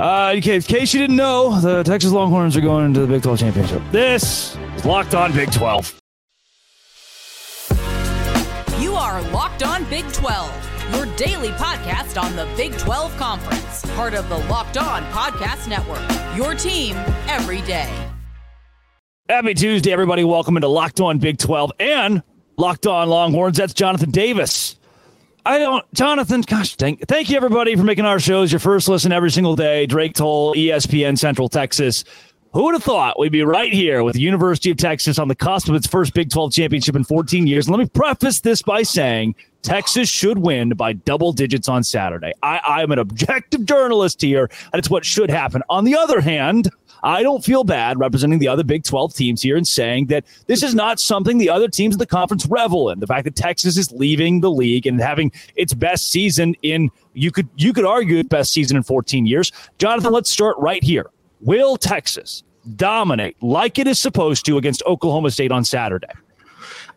Uh, in case, in case you didn't know, the Texas Longhorns are going into the Big 12 championship. This is Locked On Big 12. You are Locked On Big 12, your daily podcast on the Big 12 Conference, part of the Locked On Podcast Network. Your team every day. Happy Tuesday, everybody. Welcome into Locked On Big 12 and Locked On Longhorns. That's Jonathan Davis. I don't, Jonathan. Gosh, thank, thank you everybody for making our shows your first listen every single day. Drake Toll, ESPN Central Texas. Who would have thought we'd be right here with the University of Texas on the cusp of its first Big 12 championship in 14 years? And let me preface this by saying Texas should win by double digits on Saturday. I, I'm an objective journalist here, and it's what should happen. On the other hand, I don't feel bad representing the other Big 12 teams here and saying that this is not something the other teams in the conference revel in. The fact that Texas is leaving the league and having its best season in you could you could argue best season in 14 years. Jonathan, let's start right here. Will Texas dominate like it is supposed to against Oklahoma State on Saturday?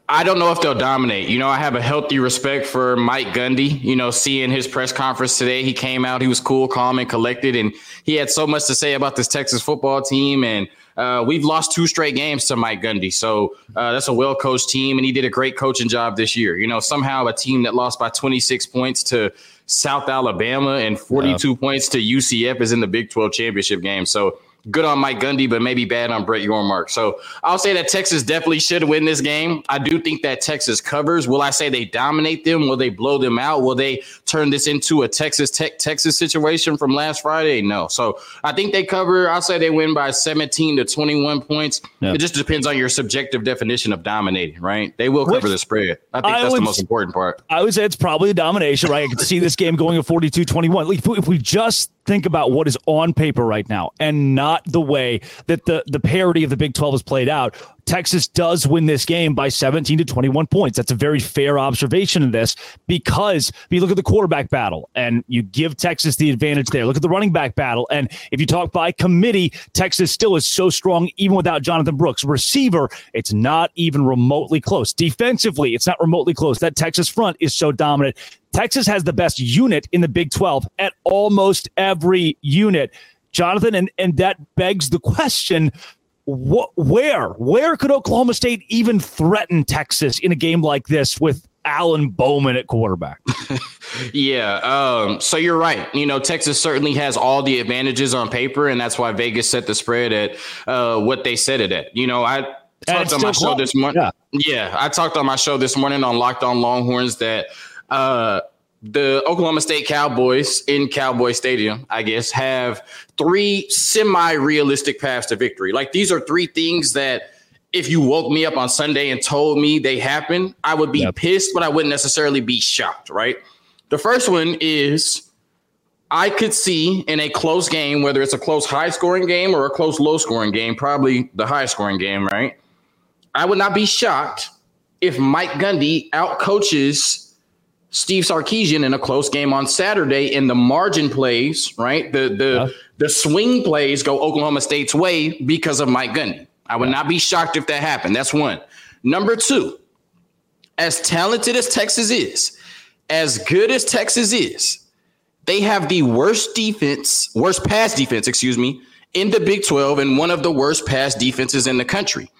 I don't know if they'll dominate. You know, I have a healthy respect for Mike Gundy. You know, seeing his press conference today, he came out, he was cool, calm, and collected, and he had so much to say about this Texas football team. And uh, we've lost two straight games to Mike Gundy, so uh, that's a well coached team, and he did a great coaching job this year. You know, somehow a team that lost by 26 points to South Alabama and 42 yeah. points to UCF is in the Big 12 championship game. So good on Mike Gundy, but maybe bad on Brett Yormark. So I'll say that Texas definitely should win this game. I do think that Texas covers. Will I say they dominate them? Will they blow them out? Will they turn this into a Texas Tech Texas situation from last Friday? No. So I think they cover. I'll say they win by 17 to 21 points. It just depends on your subjective definition of dominating, right? They will cover Which, the spread. I think I that's would, the most important part. I would say it's probably a domination, right? I could see this game going at 42 21. If we just think about what is on paper right now and not the way that the the parity of the Big 12 has played out. Texas does win this game by 17 to 21 points. That's a very fair observation in this because if you look at the quarterback battle and you give Texas the advantage there, look at the running back battle. And if you talk by committee, Texas still is so strong, even without Jonathan Brooks. Receiver, it's not even remotely close. Defensively, it's not remotely close. That Texas front is so dominant. Texas has the best unit in the Big 12 at almost every unit. Jonathan, and, and that begs the question wh- where? Where could Oklahoma State even threaten Texas in a game like this with Alan Bowman at quarterback. yeah. Um, so you're right. You know, Texas certainly has all the advantages on paper, and that's why Vegas set the spread at uh, what they set it at. You know, I talked on my show this morning. Yeah. yeah. I talked on my show this morning on Locked On Longhorns that uh, the Oklahoma State Cowboys in Cowboy Stadium, I guess, have three semi realistic paths to victory. Like these are three things that if you woke me up on Sunday and told me they happen, I would be yep. pissed, but I wouldn't necessarily be shocked, right? The first one is I could see in a close game, whether it's a close high scoring game or a close low scoring game, probably the high scoring game, right? I would not be shocked if Mike Gundy out coaches Steve Sarkisian in a close game on Saturday and the margin plays, right? The the yeah. the swing plays go Oklahoma State's way because of Mike Gundy. I would not be shocked if that happened. That's one. Number two, as talented as Texas is, as good as Texas is, they have the worst defense, worst pass defense, excuse me, in the Big 12 and one of the worst pass defenses in the country.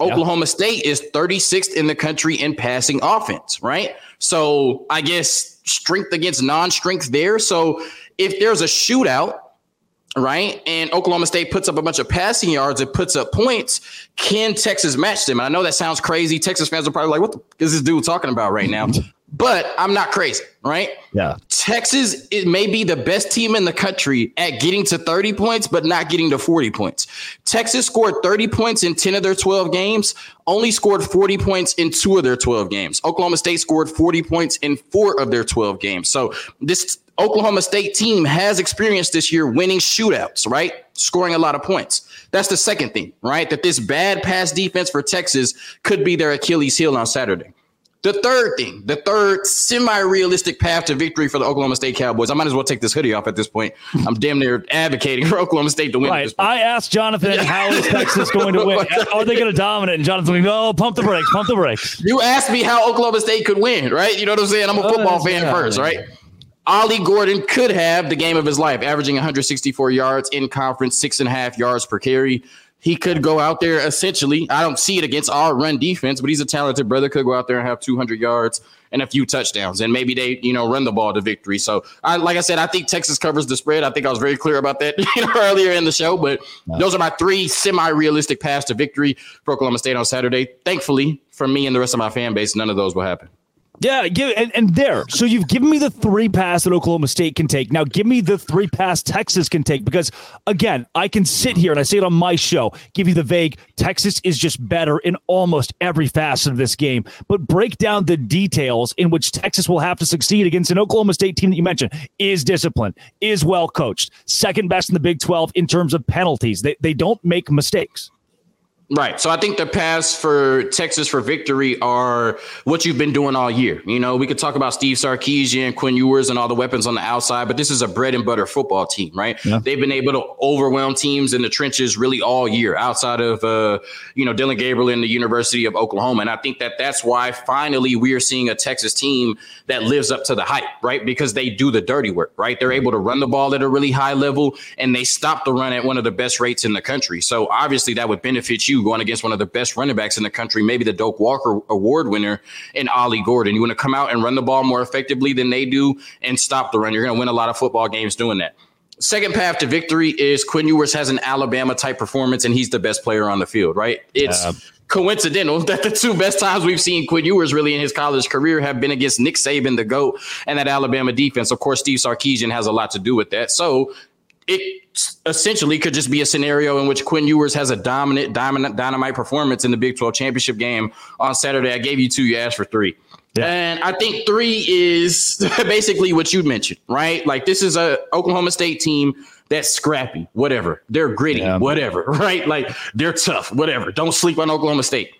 Oklahoma State is 36th in the country in passing offense, right? So I guess strength against non-strength there. So if there's a shootout, right, and Oklahoma State puts up a bunch of passing yards, it puts up points, can Texas match them? And I know that sounds crazy. Texas fans are probably like, what the is this dude talking about right now? But I'm not crazy, right? Yeah. Texas it may be the best team in the country at getting to 30 points, but not getting to 40 points. Texas scored 30 points in 10 of their 12 games, only scored 40 points in two of their 12 games. Oklahoma State scored 40 points in four of their 12 games. So this Oklahoma State team has experienced this year winning shootouts, right? Scoring a lot of points. That's the second thing, right? That this bad pass defense for Texas could be their Achilles heel on Saturday. The third thing, the third semi-realistic path to victory for the Oklahoma State Cowboys. I might as well take this hoodie off at this point. I'm damn near advocating for Oklahoma State to win. Right. I asked Jonathan, how is Texas going to win? Are they going to dominate? And Jonathan's like, no, pump the brakes, pump the brakes. You asked me how Oklahoma State could win, right? You know what I'm saying? I'm a football uh, fan yeah, first, right? Ollie Gordon could have the game of his life, averaging 164 yards in conference, six and a half yards per carry. He could go out there essentially. I don't see it against our run defense, but he's a talented brother. Could go out there and have 200 yards and a few touchdowns, and maybe they, you know, run the ball to victory. So, I, like I said, I think Texas covers the spread. I think I was very clear about that you know, earlier in the show. But those are my three semi-realistic paths to victory for Oklahoma State on Saturday. Thankfully, for me and the rest of my fan base, none of those will happen. Yeah, give and, and there. So you've given me the three pass that Oklahoma State can take. Now give me the three pass Texas can take because again, I can sit here and I say it on my show, give you the vague Texas is just better in almost every facet of this game, but break down the details in which Texas will have to succeed against an Oklahoma State team that you mentioned is disciplined, is well coached, second best in the Big 12 in terms of penalties. They they don't make mistakes. Right. So I think the paths for Texas for victory are what you've been doing all year. You know, we could talk about Steve Sarkisian, Quinn Ewers, and all the weapons on the outside, but this is a bread and butter football team, right? Yeah. They've been able to overwhelm teams in the trenches really all year outside of, uh, you know, Dillon Gabriel in the University of Oklahoma. And I think that that's why finally we are seeing a Texas team that lives up to the hype, right? Because they do the dirty work, right? They're able to run the ball at a really high level and they stop the run at one of the best rates in the country. So obviously that would benefit you going against one of the best running backs in the country, maybe the Doak Walker Award winner in Ollie Gordon. You want to come out and run the ball more effectively than they do and stop the run. You're going to win a lot of football games doing that. Second path to victory is Quinn Ewers has an Alabama type performance and he's the best player on the field, right? It's yeah. coincidental that the two best times we've seen Quinn Ewers really in his college career have been against Nick Saban, the GOAT, and that Alabama defense. Of course, Steve Sarkisian has a lot to do with that. So it essentially could just be a scenario in which Quinn Ewers has a dominant, dominant, dynamite performance in the Big 12 championship game on Saturday. I gave you two, you asked for three. Yeah. And I think three is basically what you mentioned, right? Like this is a Oklahoma State team that's scrappy, whatever. They're gritty, yeah. whatever, right? Like they're tough, whatever. Don't sleep on Oklahoma State.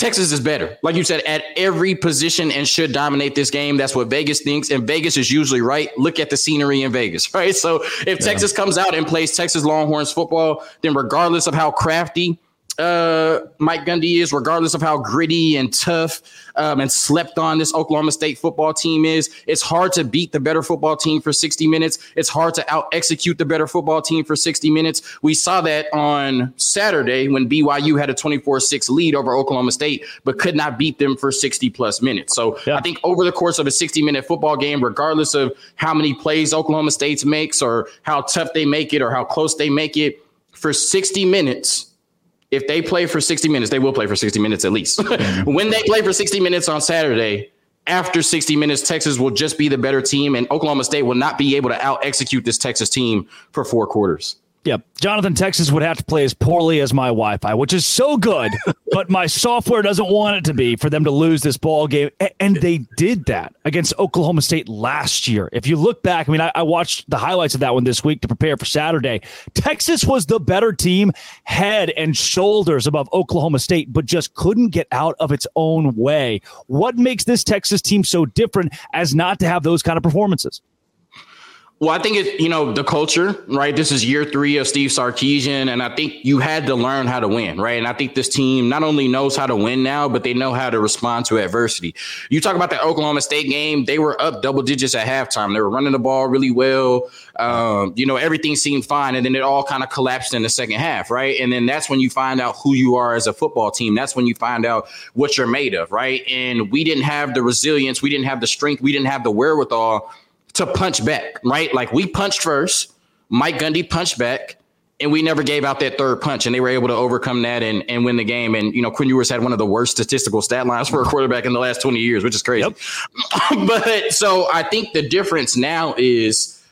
Texas is better, like you said, at every position and should dominate this game. That's what Vegas thinks, and Vegas is usually right. Look at the scenery in Vegas, right? So if yeah. Texas comes out and plays Texas Longhorns football, then regardless of how crafty uh, Mike Gundy is, regardless of how gritty and tough um, and slept on this Oklahoma State football team is. It's hard to beat the better football team for 60 minutes. It's hard to out execute the better football team for 60 minutes. We saw that on Saturday when BYU had a 24 6 lead over Oklahoma State, but could not beat them for 60 plus minutes. So yeah. I think over the course of a 60 minute football game, regardless of how many plays Oklahoma State makes or how tough they make it or how close they make it, for 60 minutes, if they play for 60 minutes, they will play for 60 minutes at least. Mm-hmm. when they play for 60 minutes on Saturday, after 60 minutes, Texas will just be the better team, and Oklahoma State will not be able to out execute this Texas team for four quarters. Yeah, Jonathan Texas would have to play as poorly as my Wi-Fi, which is so good, but my software doesn't want it to be for them to lose this ball game. And they did that against Oklahoma State last year. If you look back, I mean, I, I watched the highlights of that one this week to prepare for Saturday. Texas was the better team, head and shoulders above Oklahoma State, but just couldn't get out of its own way. What makes this Texas team so different as not to have those kind of performances? Well, I think it's, you know, the culture, right? This is year three of Steve Sarkisian, and I think you had to learn how to win, right? And I think this team not only knows how to win now, but they know how to respond to adversity. You talk about the Oklahoma State game, they were up double digits at halftime. They were running the ball really well. Um, you know, everything seemed fine, and then it all kind of collapsed in the second half, right? And then that's when you find out who you are as a football team. That's when you find out what you're made of, right? And we didn't have the resilience, we didn't have the strength, we didn't have the wherewithal to punch back, right? Like we punched first, Mike Gundy punched back, and we never gave out that third punch, and they were able to overcome that and, and win the game. And you know, Quinn Ewers had one of the worst statistical stat lines for a quarterback in the last 20 years, which is crazy. Yep. but so I think the difference now is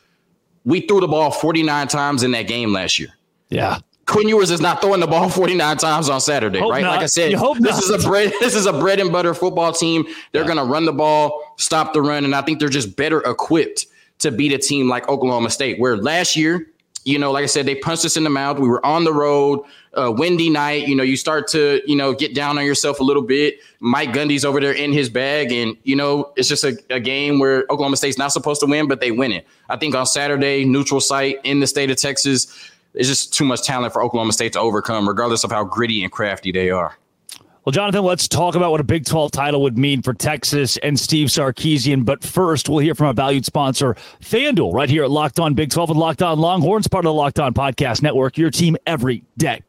we threw the ball 49 times in that game last year. Yeah. Quinn Ewers is not throwing the ball 49 times on Saturday, hope right? Not. Like I said, this is a bread this is a bread and butter football team. They're yeah. going to run the ball, stop the run, and I think they're just better equipped to beat a team like Oklahoma State. Where last year, you know, like I said, they punched us in the mouth. We were on the road, uh, windy night. You know, you start to, you know, get down on yourself a little bit. Mike Gundy's over there in his bag, and you know, it's just a, a game where Oklahoma State's not supposed to win, but they win it. I think on Saturday, neutral site in the state of Texas it's just too much talent for Oklahoma State to overcome, regardless of how gritty and crafty they are. Well, Jonathan, let's talk about what a Big 12 title would mean for Texas and Steve Sarkisian. But first, we'll hear from our valued sponsor, FanDuel, right here at Locked On Big 12 and Locked On Longhorns, part of the Locked On Podcast Network, your team every day.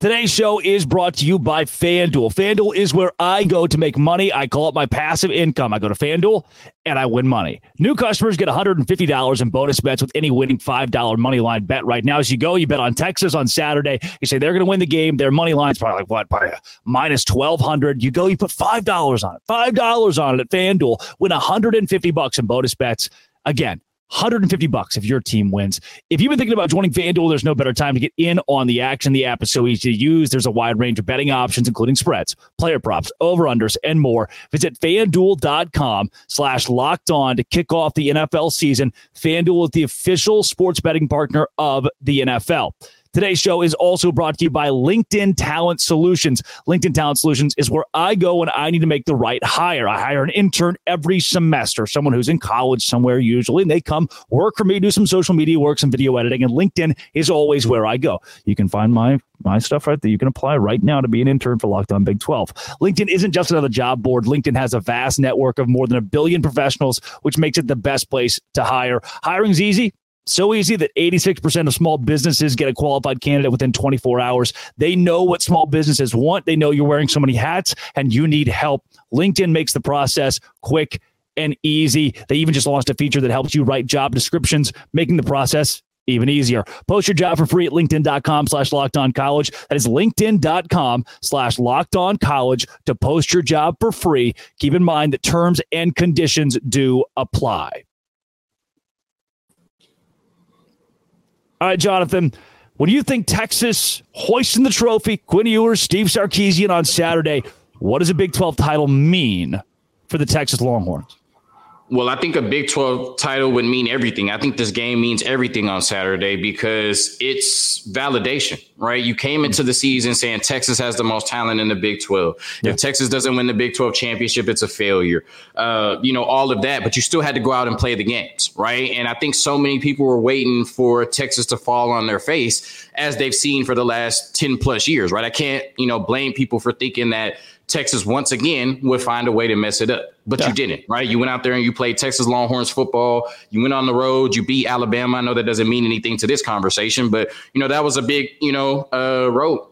Today's show is brought to you by FanDuel. FanDuel is where I go to make money. I call it my passive income. I go to FanDuel and I win money. New customers get $150 in bonus bets with any winning $5 money line bet right now. As you go, you bet on Texas on Saturday. You say they're going to win the game. Their money line's probably like what, by minus 1200 You go, you put $5 on it. $5 on it at FanDuel. Win 150 bucks in bonus bets. Again, 150 bucks if your team wins. If you've been thinking about joining FanDuel, there's no better time to get in on the action. The app is so easy to use. There's a wide range of betting options, including spreads, player props, over-unders, and more. Visit FanDuel.com slash locked on to kick off the NFL season. FanDuel is the official sports betting partner of the NFL. Today's show is also brought to you by LinkedIn Talent Solutions. LinkedIn Talent Solutions is where I go when I need to make the right hire. I hire an intern every semester, someone who's in college somewhere usually, and they come work for me, do some social media work, some video editing, and LinkedIn is always where I go. You can find my my stuff right there. You can apply right now to be an intern for Locked On Big 12. LinkedIn isn't just another job board. LinkedIn has a vast network of more than a billion professionals, which makes it the best place to hire. Hiring's easy. So easy that 86% of small businesses get a qualified candidate within 24 hours. They know what small businesses want. They know you're wearing so many hats and you need help. LinkedIn makes the process quick and easy. They even just launched a feature that helps you write job descriptions, making the process even easier. Post your job for free at LinkedIn.com slash locked on college. That is LinkedIn.com slash locked on college to post your job for free. Keep in mind that terms and conditions do apply. All right, Jonathan. When you think Texas hoisting the trophy, Quinn Ewers, Steve Sarkisian on Saturday, what does a Big 12 title mean for the Texas Longhorns? Well, I think a Big 12 title would mean everything. I think this game means everything on Saturday because it's validation, right? You came into the season saying Texas has the most talent in the Big 12. Yeah. If Texas doesn't win the Big 12 championship, it's a failure. Uh, you know, all of that, but you still had to go out and play the games, right? And I think so many people were waiting for Texas to fall on their face as they've seen for the last 10 plus years, right? I can't, you know, blame people for thinking that Texas once again would find a way to mess it up. But yeah. you didn't, right? You went out there and you played Texas Longhorns football. You went on the road. You beat Alabama. I know that doesn't mean anything to this conversation, but you know that was a big, you know, uh, road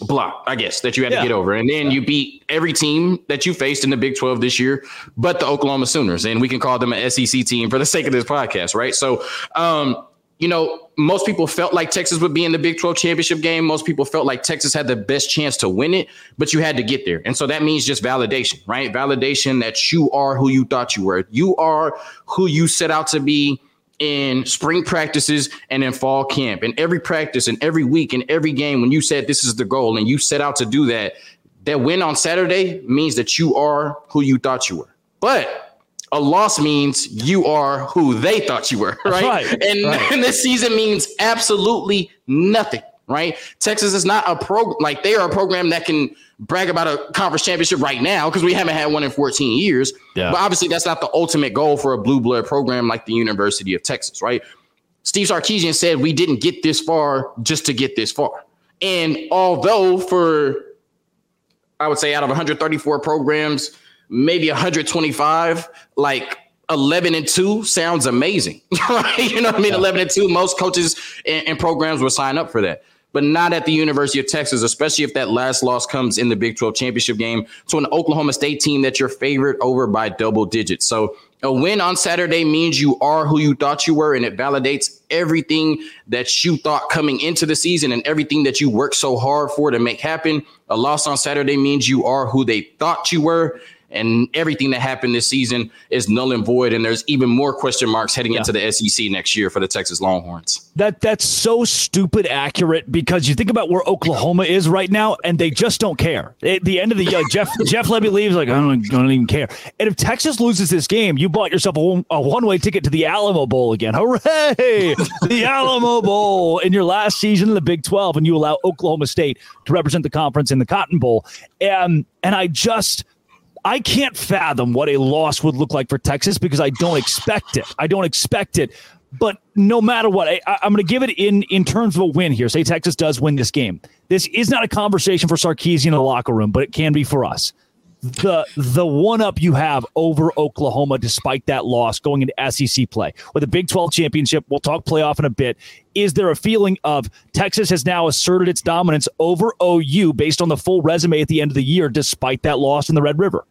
block, I guess, that you had yeah. to get over. And then you beat every team that you faced in the Big 12 this year, but the Oklahoma Sooners. And we can call them an SEC team for the sake of this podcast, right? So, um, you know, most people felt like Texas would be in the Big 12 championship game. Most people felt like Texas had the best chance to win it, but you had to get there. And so that means just validation, right? Validation that you are who you thought you were. You are who you set out to be in spring practices and in fall camp. And every practice and every week and every game, when you said this is the goal and you set out to do that, that win on Saturday means that you are who you thought you were. But a loss means you are who they thought you were, right? right. And, right. and this season means absolutely nothing, right? Texas is not a pro like they are a program that can brag about a conference championship right now because we haven't had one in 14 years. Yeah. But obviously, that's not the ultimate goal for a blue blood program like the University of Texas, right? Steve Sarkisian said we didn't get this far just to get this far. And although for I would say out of 134 programs, maybe 125, like 11 and 2 sounds amazing. Right? You know what I mean? Yeah. 11 and 2, most coaches and, and, programs will sign up for that. But not at the University of Texas, especially if that last loss comes in the Big 12 championship game to an Oklahoma State team that you're favored over by double digits. So a win on Saturday means you are who you thought you were, and it validates everything that you thought coming into the season and everything that you worked so hard for to make happen. A loss on Saturday means you are who they thought you were, and everything that happened this season is null and void. And there's even more question marks heading yeah. into the SEC next year for the Texas Longhorns. That that's so stupid accurate because you think about where Oklahoma is right now, and they just don't care. At the end of the year, Jeff Jeff Lebby leaves like I don't, I don't even care. And if Texas loses this game, you bought yourself a, a one way ticket to the Alamo Bowl again. Hooray! the Alamo Bowl in your last season in the Big Twelve, and you allow Oklahoma State to represent the conference in the Cotton Bowl. And and I just I can't fathom what a loss would look like for Texas because I don't expect it. I don't expect it. But no matter what, I, am going to give it in in terms of a win here. Say Texas does win this game. This is not a conversation for Sarkisian in the locker room, but it can be for us. The the one up you have over Oklahoma, despite that loss going into SEC play with the Big 12 championship. We'll talk playoff in a bit. Is there a feeling of Texas has now asserted its dominance over OU based on the full resume at the end of the year, despite that loss in the Red River?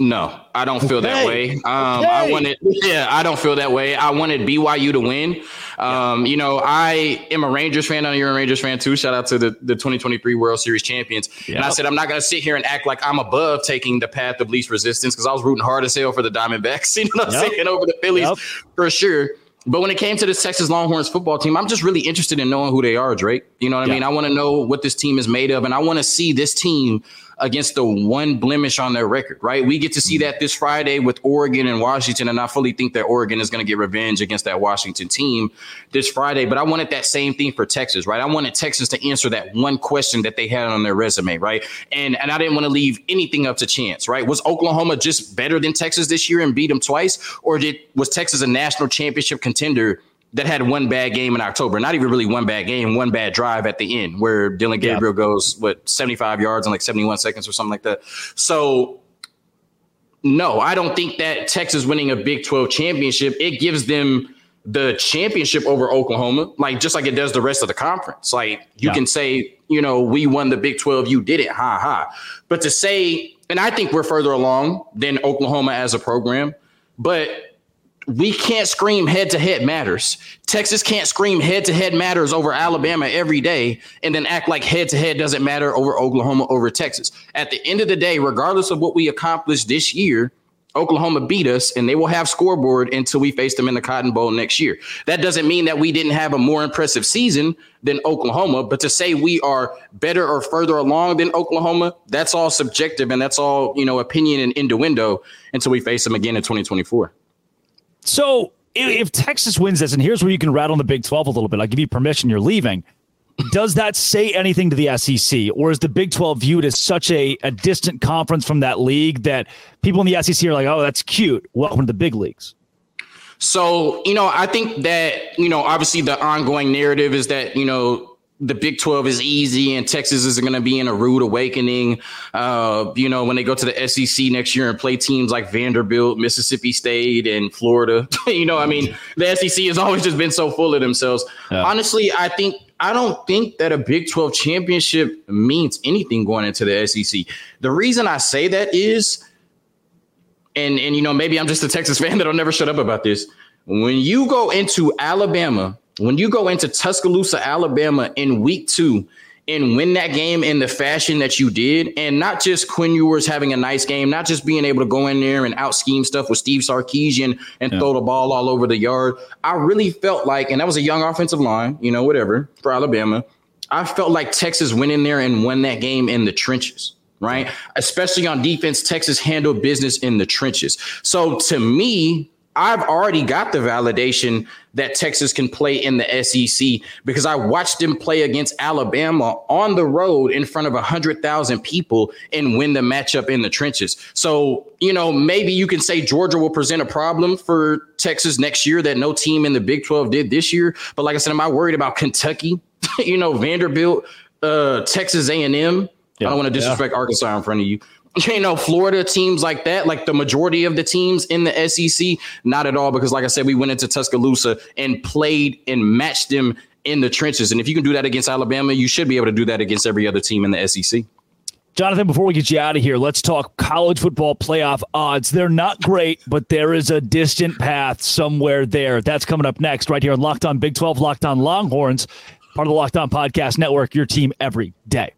No, I don't feel okay. that way. Um, okay. I wanted, yeah, I don't feel that way. I wanted BYU to win. Um, you know, I am a Rangers fan. I know you're a Rangers fan too. Shout out to the, the 2023 World Series champions. Yep. And I said, I'm not going to sit here and act like I'm above taking the path of least resistance because I was rooting hard as hell for the Diamondbacks, you know what I'm yep. saying, over the Phillies yep. for sure. But when it came to the Texas Longhorns football team, I'm just really interested in knowing who they are, Drake. You know what I mean? I want to know what this team is made of, and I want to see this team against the one blemish on their record, right? We get to see that this Friday with Oregon and Washington, and I fully think that Oregon is going to get revenge against that Washington team this Friday. But I wanted that same thing for Texas, right? I wanted Texas to answer that one question that they had on their resume, right? And and I didn't want to leave anything up to chance, right? Was Oklahoma just better than Texas this year and beat them twice, or did was Texas a national championship contender? That had one bad game in October. Not even really one bad game, one bad drive at the end where Dillon Gabriel yeah. goes what 75 yards in like 71 seconds or something like that. So no, I don't think that Texas winning a Big 12 championship, it gives them the championship over Oklahoma, like just like it does the rest of the conference. Like you yeah. can say, you know, we won the Big 12, you did it, ha ha. But to say, and I think we're further along than Oklahoma as a program, but we can't scream head to head matters. Texas can't scream head to head matters over Alabama every day and then act like head to head doesn't matter over Oklahoma over Texas. At the end of the day, regardless of what we accomplish this year, Oklahoma beat us and they will have scoreboard until we face them in the Cotton Bowl next year. That doesn't mean that we didn't have a more impressive season than Oklahoma, but to say we are better or further along than Oklahoma, that's all subjective and that's all, you know, opinion and innuendo until we face them again in 2024. So if Texas wins this, and here's where you can rattle on the Big 12 a little bit, I give you permission, you're leaving. Does that say anything to the SEC, or is the Big 12 viewed as such a, a distant conference from that league that people in the SEC are like, oh, that's cute. Welcome to the big leagues? So, you know, I think that, you know, obviously the ongoing narrative is that, you know, the Big 12 is easy and Texas is going to be in a rude awakening. Uh, you know, when they go to the SEC next year and play teams like Vanderbilt, Mississippi State, and Florida, you know, I mean, the SEC has always just been so full of themselves. Yeah. Honestly, I think, I don't think that a Big 12 championship means anything going into the SEC. The reason I say that is, and, and, you know, maybe I'm just a Texas fan that'll never shut up about this. When you go into Alabama when you go into Tuscaloosa, Alabama in week two and win that game in the fashion that you did, and not just Quinn Ewers having a nice game, not just being able to go in there and out scheme stuff with Steve Sarkisian and yeah. throw the ball all over the yard. I really felt like, and that was a young offensive line, you know, whatever for Alabama. I felt like Texas went in there and won that game in the trenches right? Especially on defense, Texas handled business in the trenches. So to me, I've already got the validation that Texas can play in the SEC because I watched them play against Alabama on the road in front of 100,000 people and win the matchup in the trenches. So, you know, maybe you can say Georgia will present a problem for Texas next year that no team in the Big 12 did this year. But like I said, am I worried about Kentucky, you know, Vanderbilt, uh, Texas A&M? Yeah, I don't want to disrespect yeah. Arkansas in front of you, you know, Florida teams like that, like the majority of the teams in the SEC, not at all. Because, like I said, we went into Tuscaloosa and played and matched them in the trenches. And if you can do that against Alabama, you should be able to do that against every other team in the SEC. Jonathan, before we get you out of here, let's talk college football playoff odds. They're not great, but there is a distant path somewhere there. That's coming up next, right here on Locked On Big 12, Locked On Longhorns, part of the Locked On Podcast Network, your team every day.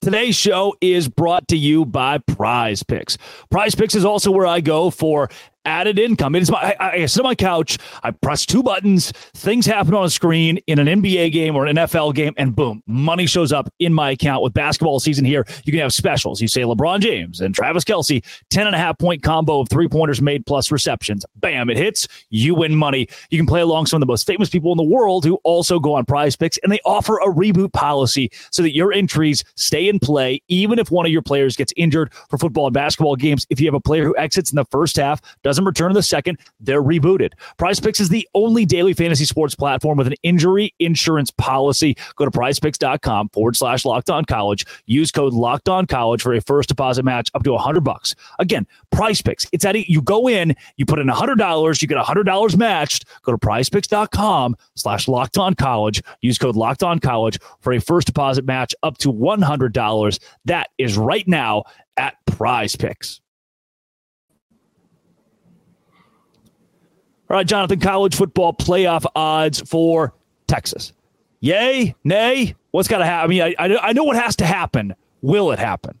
Today's show is brought to you by Prize Picks. Prize Picks is also where I go for added income. It is my, I, I, sit on my couch, I press two buttons, things happen on a screen in an NBA game or an NFL game, and boom, money shows up in my account. With basketball season here, you can have specials. You say LeBron James and Travis Kelce, 10 and a half point combo of three pointers made plus receptions. Bam, it hits, you win money. You can play along some of the most famous people in the world who also go on prize picks, and they offer a reboot policy so that your entries stay in play, even if one of your players gets injured for football and basketball games. If you have a player who exits in the first half, doesn't doesn't return in the second, they're rebooted. Prize Picks is the only daily fantasy sports platform with an injury insurance policy. Go to prizepicks.com forward slash locked on college. Use code locked on college for a first deposit match up to a hundred bucks. Again, Prize Picks. It's at you go in, you put in a hundred dollars, you get a hundred dollars matched. Go to prizepicks.com slash locked on college. Use code locked on college for a first deposit match up to $100. That is right now at Prize Picks. All right, Jonathan, college football playoff odds for Texas. Yay, nay, what's got to happen? I mean, I, I, know what has to happen. Will it happen?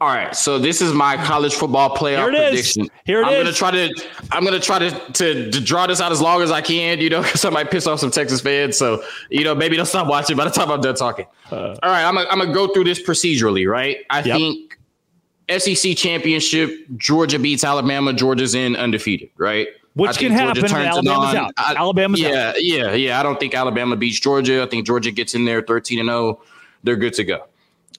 All right, so this is my college football playoff Here prediction. Is. Here it I'm is. gonna try to I'm gonna try to, to, to draw this out as long as I can, you know, because I might piss off some Texas fans. So you know, maybe they'll stop watching by the time I'm done talking. Uh, All right, I'm gonna, I'm gonna go through this procedurally. Right, I yep. think SEC championship, Georgia beats Alabama. Georgia's in undefeated. Right, which can happen. Alabama's out. I, Alabama's yeah, out. Yeah, yeah, I don't think Alabama beats Georgia. I think Georgia gets in there 13 and 0. They're good to go.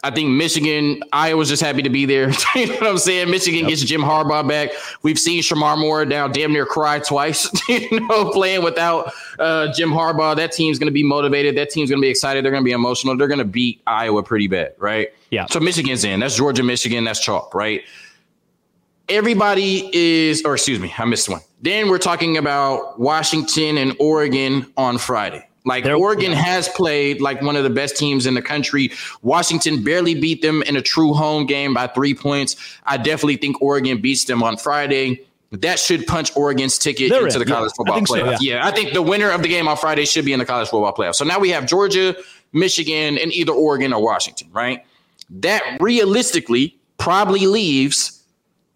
I think Michigan, I was just happy to be there. you know what I'm saying? Michigan yep. gets Jim Harbaugh back. We've seen Shamar Moore now damn near cry twice, you know, playing without uh, Jim Harbaugh. That team's going to be motivated. That team's going to be excited. They're going to be emotional. They're going to beat Iowa pretty bad, right? Yeah. So Michigan's in. That's Georgia, Michigan. That's chalk, right? Everybody is, or excuse me, I missed one. Then we're talking about Washington and Oregon on Friday. Like They're, Oregon yeah. has played like one of the best teams in the country. Washington barely beat them in a true home game by three points. I definitely think Oregon beats them on Friday. That should punch Oregon's ticket They're into in. the college yeah, football playoff. So, yeah. yeah, I think the winner of the game on Friday should be in the college football playoff. So now we have Georgia, Michigan, and either Oregon or Washington, right? That realistically probably leaves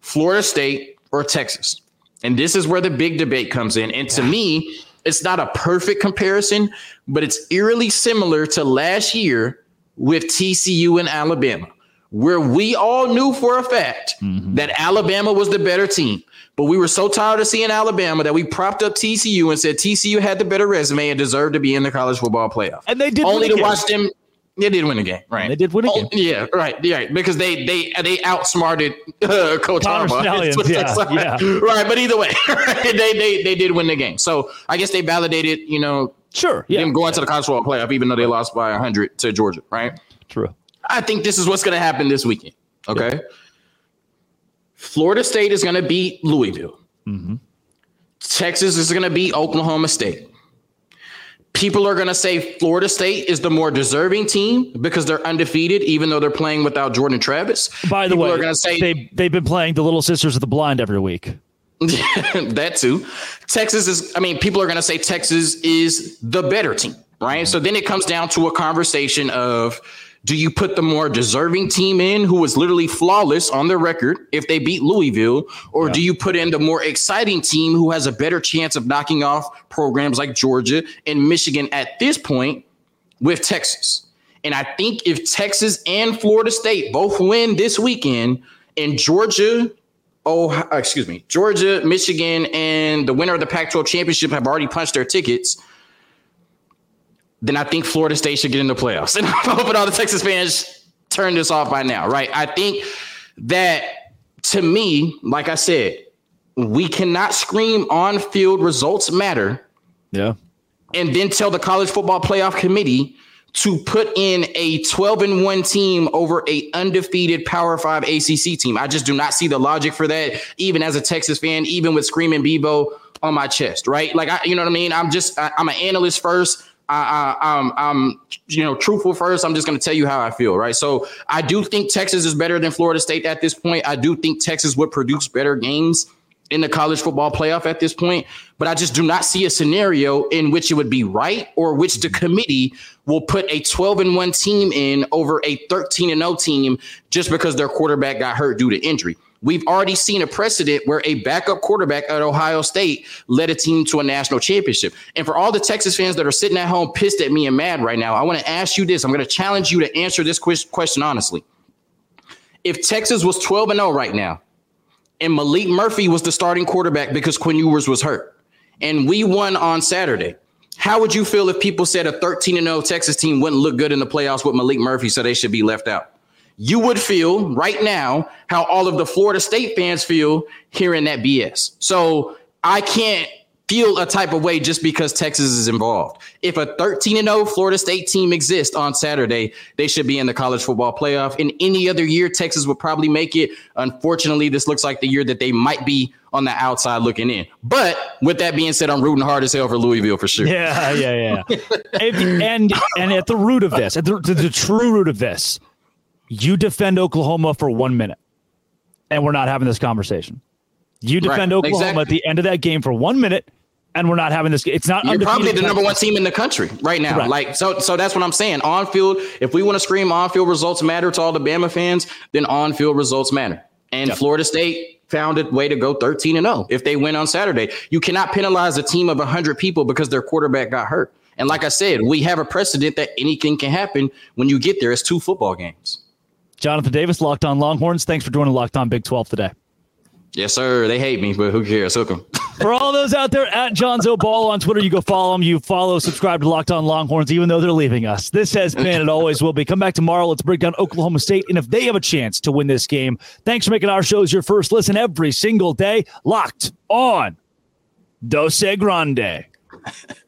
Florida State or Texas. And this is where the big debate comes in. And to me, it's not a perfect comparison, but it's eerily similar to last year with TCU and Alabama, where we all knew for a fact mm-hmm. that Alabama was the better team. But we were so tired of seeing Alabama that we propped up TCU and said TCU had the better resume and deserved to be in the college football playoff. And they did only to watch them they did win the game, right? They did win a oh, game. Oh, yeah, right, yeah, because they they they outsmarted uh, Coach Harbaugh. Yeah, yeah. Right, but either way, they they they did win the game. So I guess they validated, you know, sure, yeah, them going to the college football playoff, even though they lost by hundred to Georgia, right? True. I think this is what's going to happen this weekend. Okay, yeah. Florida State is going to beat Louisville. Mm-hmm. Texas is going to beat Oklahoma State people are going to say Florida State is the more deserving team because they're undefeated, even though they're playing without Jordan Travis. By the people way, are going to say they they've been playing the Little Sisters of the Blind every week. that too. Texas is. I mean, people are going to say Texas is the better team, right? So then it comes down to a conversation of do you put the more deserving team in who was literally flawless on their record if they beat Louisville? Or yeah. do you put in the more exciting team who has a better chance of knocking off programs like Georgia and Michigan at this point with Texas? And I think if Texas and Florida State both win this weekend and Georgia, oh, excuse me, Georgia, Michigan, and the winner of the Pac 12 championship have already punched their tickets then I think Florida State should get in the playoffs. And I'm hoping all the Texas fans turn this off by now, right? I think that to me, like I said, we cannot scream on field results matter. Yeah. And then tell the college football playoff committee to put in a 12 and 1 team over a undefeated Power 5 ACC team. I just do not see the logic for that even as a Texas fan, even with screaming Bevo on my chest, right? Like I, you know what I mean? I'm just I, I'm an analyst first. I, I, I'm, I'm, you know, truthful first. I'm just going to tell you how I feel, right? So I do think Texas is better than Florida State at this point. I do think Texas would produce better games in the college football playoff at this point, but I just do not see a scenario in which it would be right or which the committee will put a 12 and 1 team in over a 13 and 0 team just because their quarterback got hurt due to injury. We've already seen a precedent where a backup quarterback at Ohio State led a team to a national championship. And for all the Texas fans that are sitting at home pissed at me and mad right now, I want to ask you this. I'm going to challenge you to answer this question honestly. If Texas was 12 and 0 right now, and Maalik Murphy was the starting quarterback because Quinn Ewers was hurt, and we won on Saturday, how would you feel if people said a 13 and 0 Texas team wouldn't look good in the playoffs with Maalik Murphy, so they should be left out? You would feel right now how all of the Florida State fans feel hearing that BS. So I can't feel a type of way just because Texas is involved. If a 13 and 0 Florida State team exists on Saturday, they should be in the college football playoff. In any other year, Texas would probably make it. Unfortunately, this looks like the year that they might be on the outside looking in. But with that being said, I'm rooting hard as hell for Louisville for sure. Yeah, yeah, yeah. and, and, and at the root of this, at the, the true root of this, you defend Oklahoma for one minute, and we're not having this conversation. You defend right, Oklahoma exactly. at the end of that game for one minute, and we're not having this. It's not. You're probably the number one team in the country right now. Right. Like so, so that's what I'm saying. On field, if we want to scream on field results matter to all the Bama fans, then on field results matter. And yep. Florida State found a way to go 13 and 0 if they win on Saturday. You cannot penalize a team of 100 people because their quarterback got hurt. And like I said, we have a precedent that anything can happen when you get there. It's two football games. Jonathan Davis, Locked On Longhorns. Thanks for joining Locked On Big 12 today. Yes, sir. They hate me, but who cares? Hook them. For all those out there at Jonzo Ball on Twitter, you go follow them. You follow, subscribe to Locked On Longhorns, even though they're leaving us. This has been, it always will be. Come back tomorrow. Let's break down Oklahoma State. And if they have a chance to win this game, thanks for making our shows your first listen every single day. Locked on Dose Grande.